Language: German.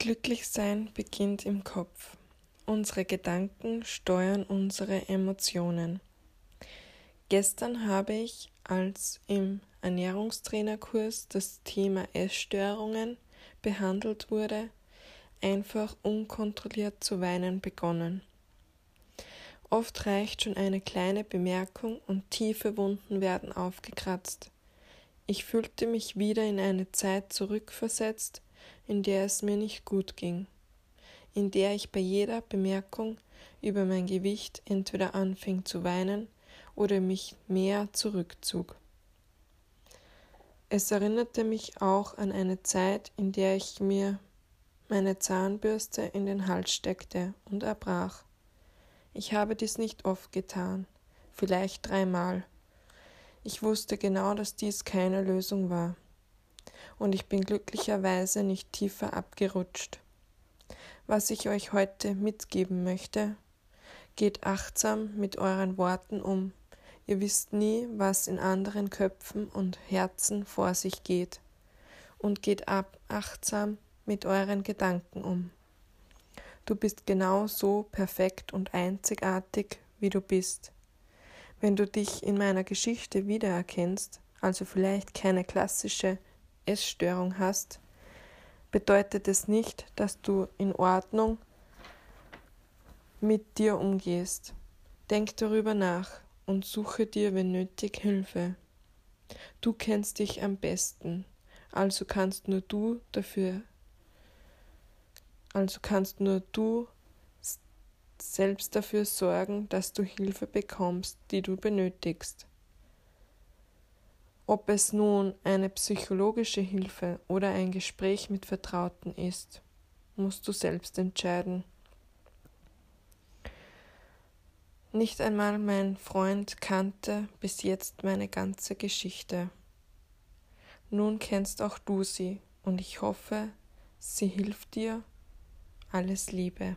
Glücklichsein beginnt im Kopf. Unsere Gedanken steuern unsere Emotionen. Gestern habe ich, als im Ernährungstrainerkurs das Thema Essstörungen behandelt wurde, einfach unkontrolliert zu weinen begonnen. Oft reicht schon eine kleine Bemerkung und tiefe Wunden werden aufgekratzt. Ich fühlte mich wieder in eine Zeit zurückversetzt, in der es mir nicht gut ging, in der ich bei jeder Bemerkung über mein Gewicht entweder anfing zu weinen oder mich mehr zurückzog. Es erinnerte mich auch an eine Zeit, in der ich mir meine Zahnbürste in den Hals steckte und erbrach. Ich habe dies nicht oft getan, vielleicht dreimal. Ich wusste genau, dass dies keine Lösung war und ich bin glücklicherweise nicht tiefer abgerutscht. Was ich euch heute mitgeben möchte, geht achtsam mit euren Worten um. Ihr wisst nie, was in anderen Köpfen und Herzen vor sich geht. Und geht ab achtsam mit euren Gedanken um. Du bist genau so perfekt und einzigartig, wie du bist. Wenn du dich in meiner Geschichte wiedererkennst, also vielleicht keine klassische Essstörung hast, bedeutet es nicht, dass du in Ordnung mit dir umgehst. Denk darüber nach und suche dir, wenn nötig, Hilfe. Du kennst dich am besten, also kannst nur du dafür, also kannst nur du selbst dafür sorgen, dass du Hilfe bekommst, die du benötigst. Ob es nun eine psychologische Hilfe oder ein Gespräch mit Vertrauten ist, musst du selbst entscheiden. Nicht einmal mein Freund kannte bis jetzt meine ganze Geschichte. Nun kennst auch du sie, und ich hoffe, sie hilft dir. Alles Liebe.